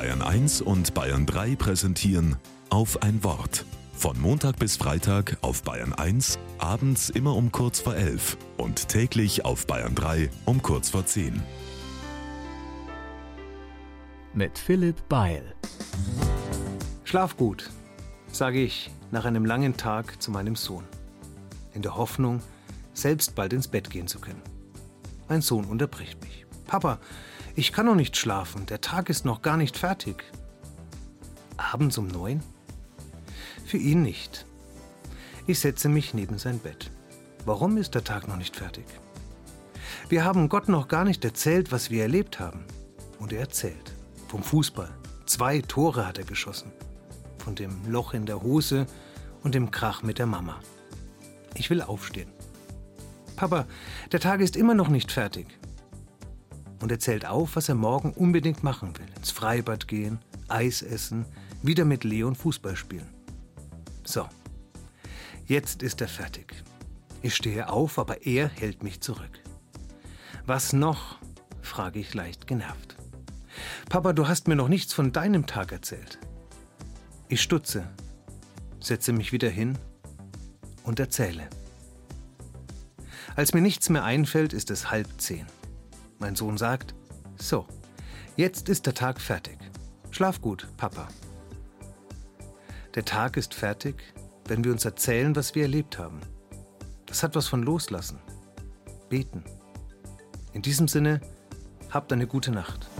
Bayern 1 und Bayern 3 präsentieren auf ein Wort. Von Montag bis Freitag auf Bayern 1, abends immer um kurz vor 11 und täglich auf Bayern 3 um kurz vor 10. Mit Philipp Beil. Schlaf gut, sage ich nach einem langen Tag zu meinem Sohn. In der Hoffnung, selbst bald ins Bett gehen zu können. Mein Sohn unterbricht mich. Papa, ich kann noch nicht schlafen, der Tag ist noch gar nicht fertig. Abends um neun? Für ihn nicht. Ich setze mich neben sein Bett. Warum ist der Tag noch nicht fertig? Wir haben Gott noch gar nicht erzählt, was wir erlebt haben. Und er erzählt. Vom Fußball. Zwei Tore hat er geschossen. Von dem Loch in der Hose und dem Krach mit der Mama. Ich will aufstehen. Papa, der Tag ist immer noch nicht fertig und er zählt auf, was er morgen unbedingt machen will. Ins Freibad gehen, Eis essen, wieder mit Leon Fußball spielen. So, jetzt ist er fertig. Ich stehe auf, aber er hält mich zurück. Was noch? frage ich leicht genervt. Papa, du hast mir noch nichts von deinem Tag erzählt. Ich stutze, setze mich wieder hin und erzähle. Als mir nichts mehr einfällt, ist es halb zehn. Mein Sohn sagt, so, jetzt ist der Tag fertig. Schlaf gut, Papa. Der Tag ist fertig, wenn wir uns erzählen, was wir erlebt haben. Das hat was von Loslassen. Beten. In diesem Sinne, habt eine gute Nacht.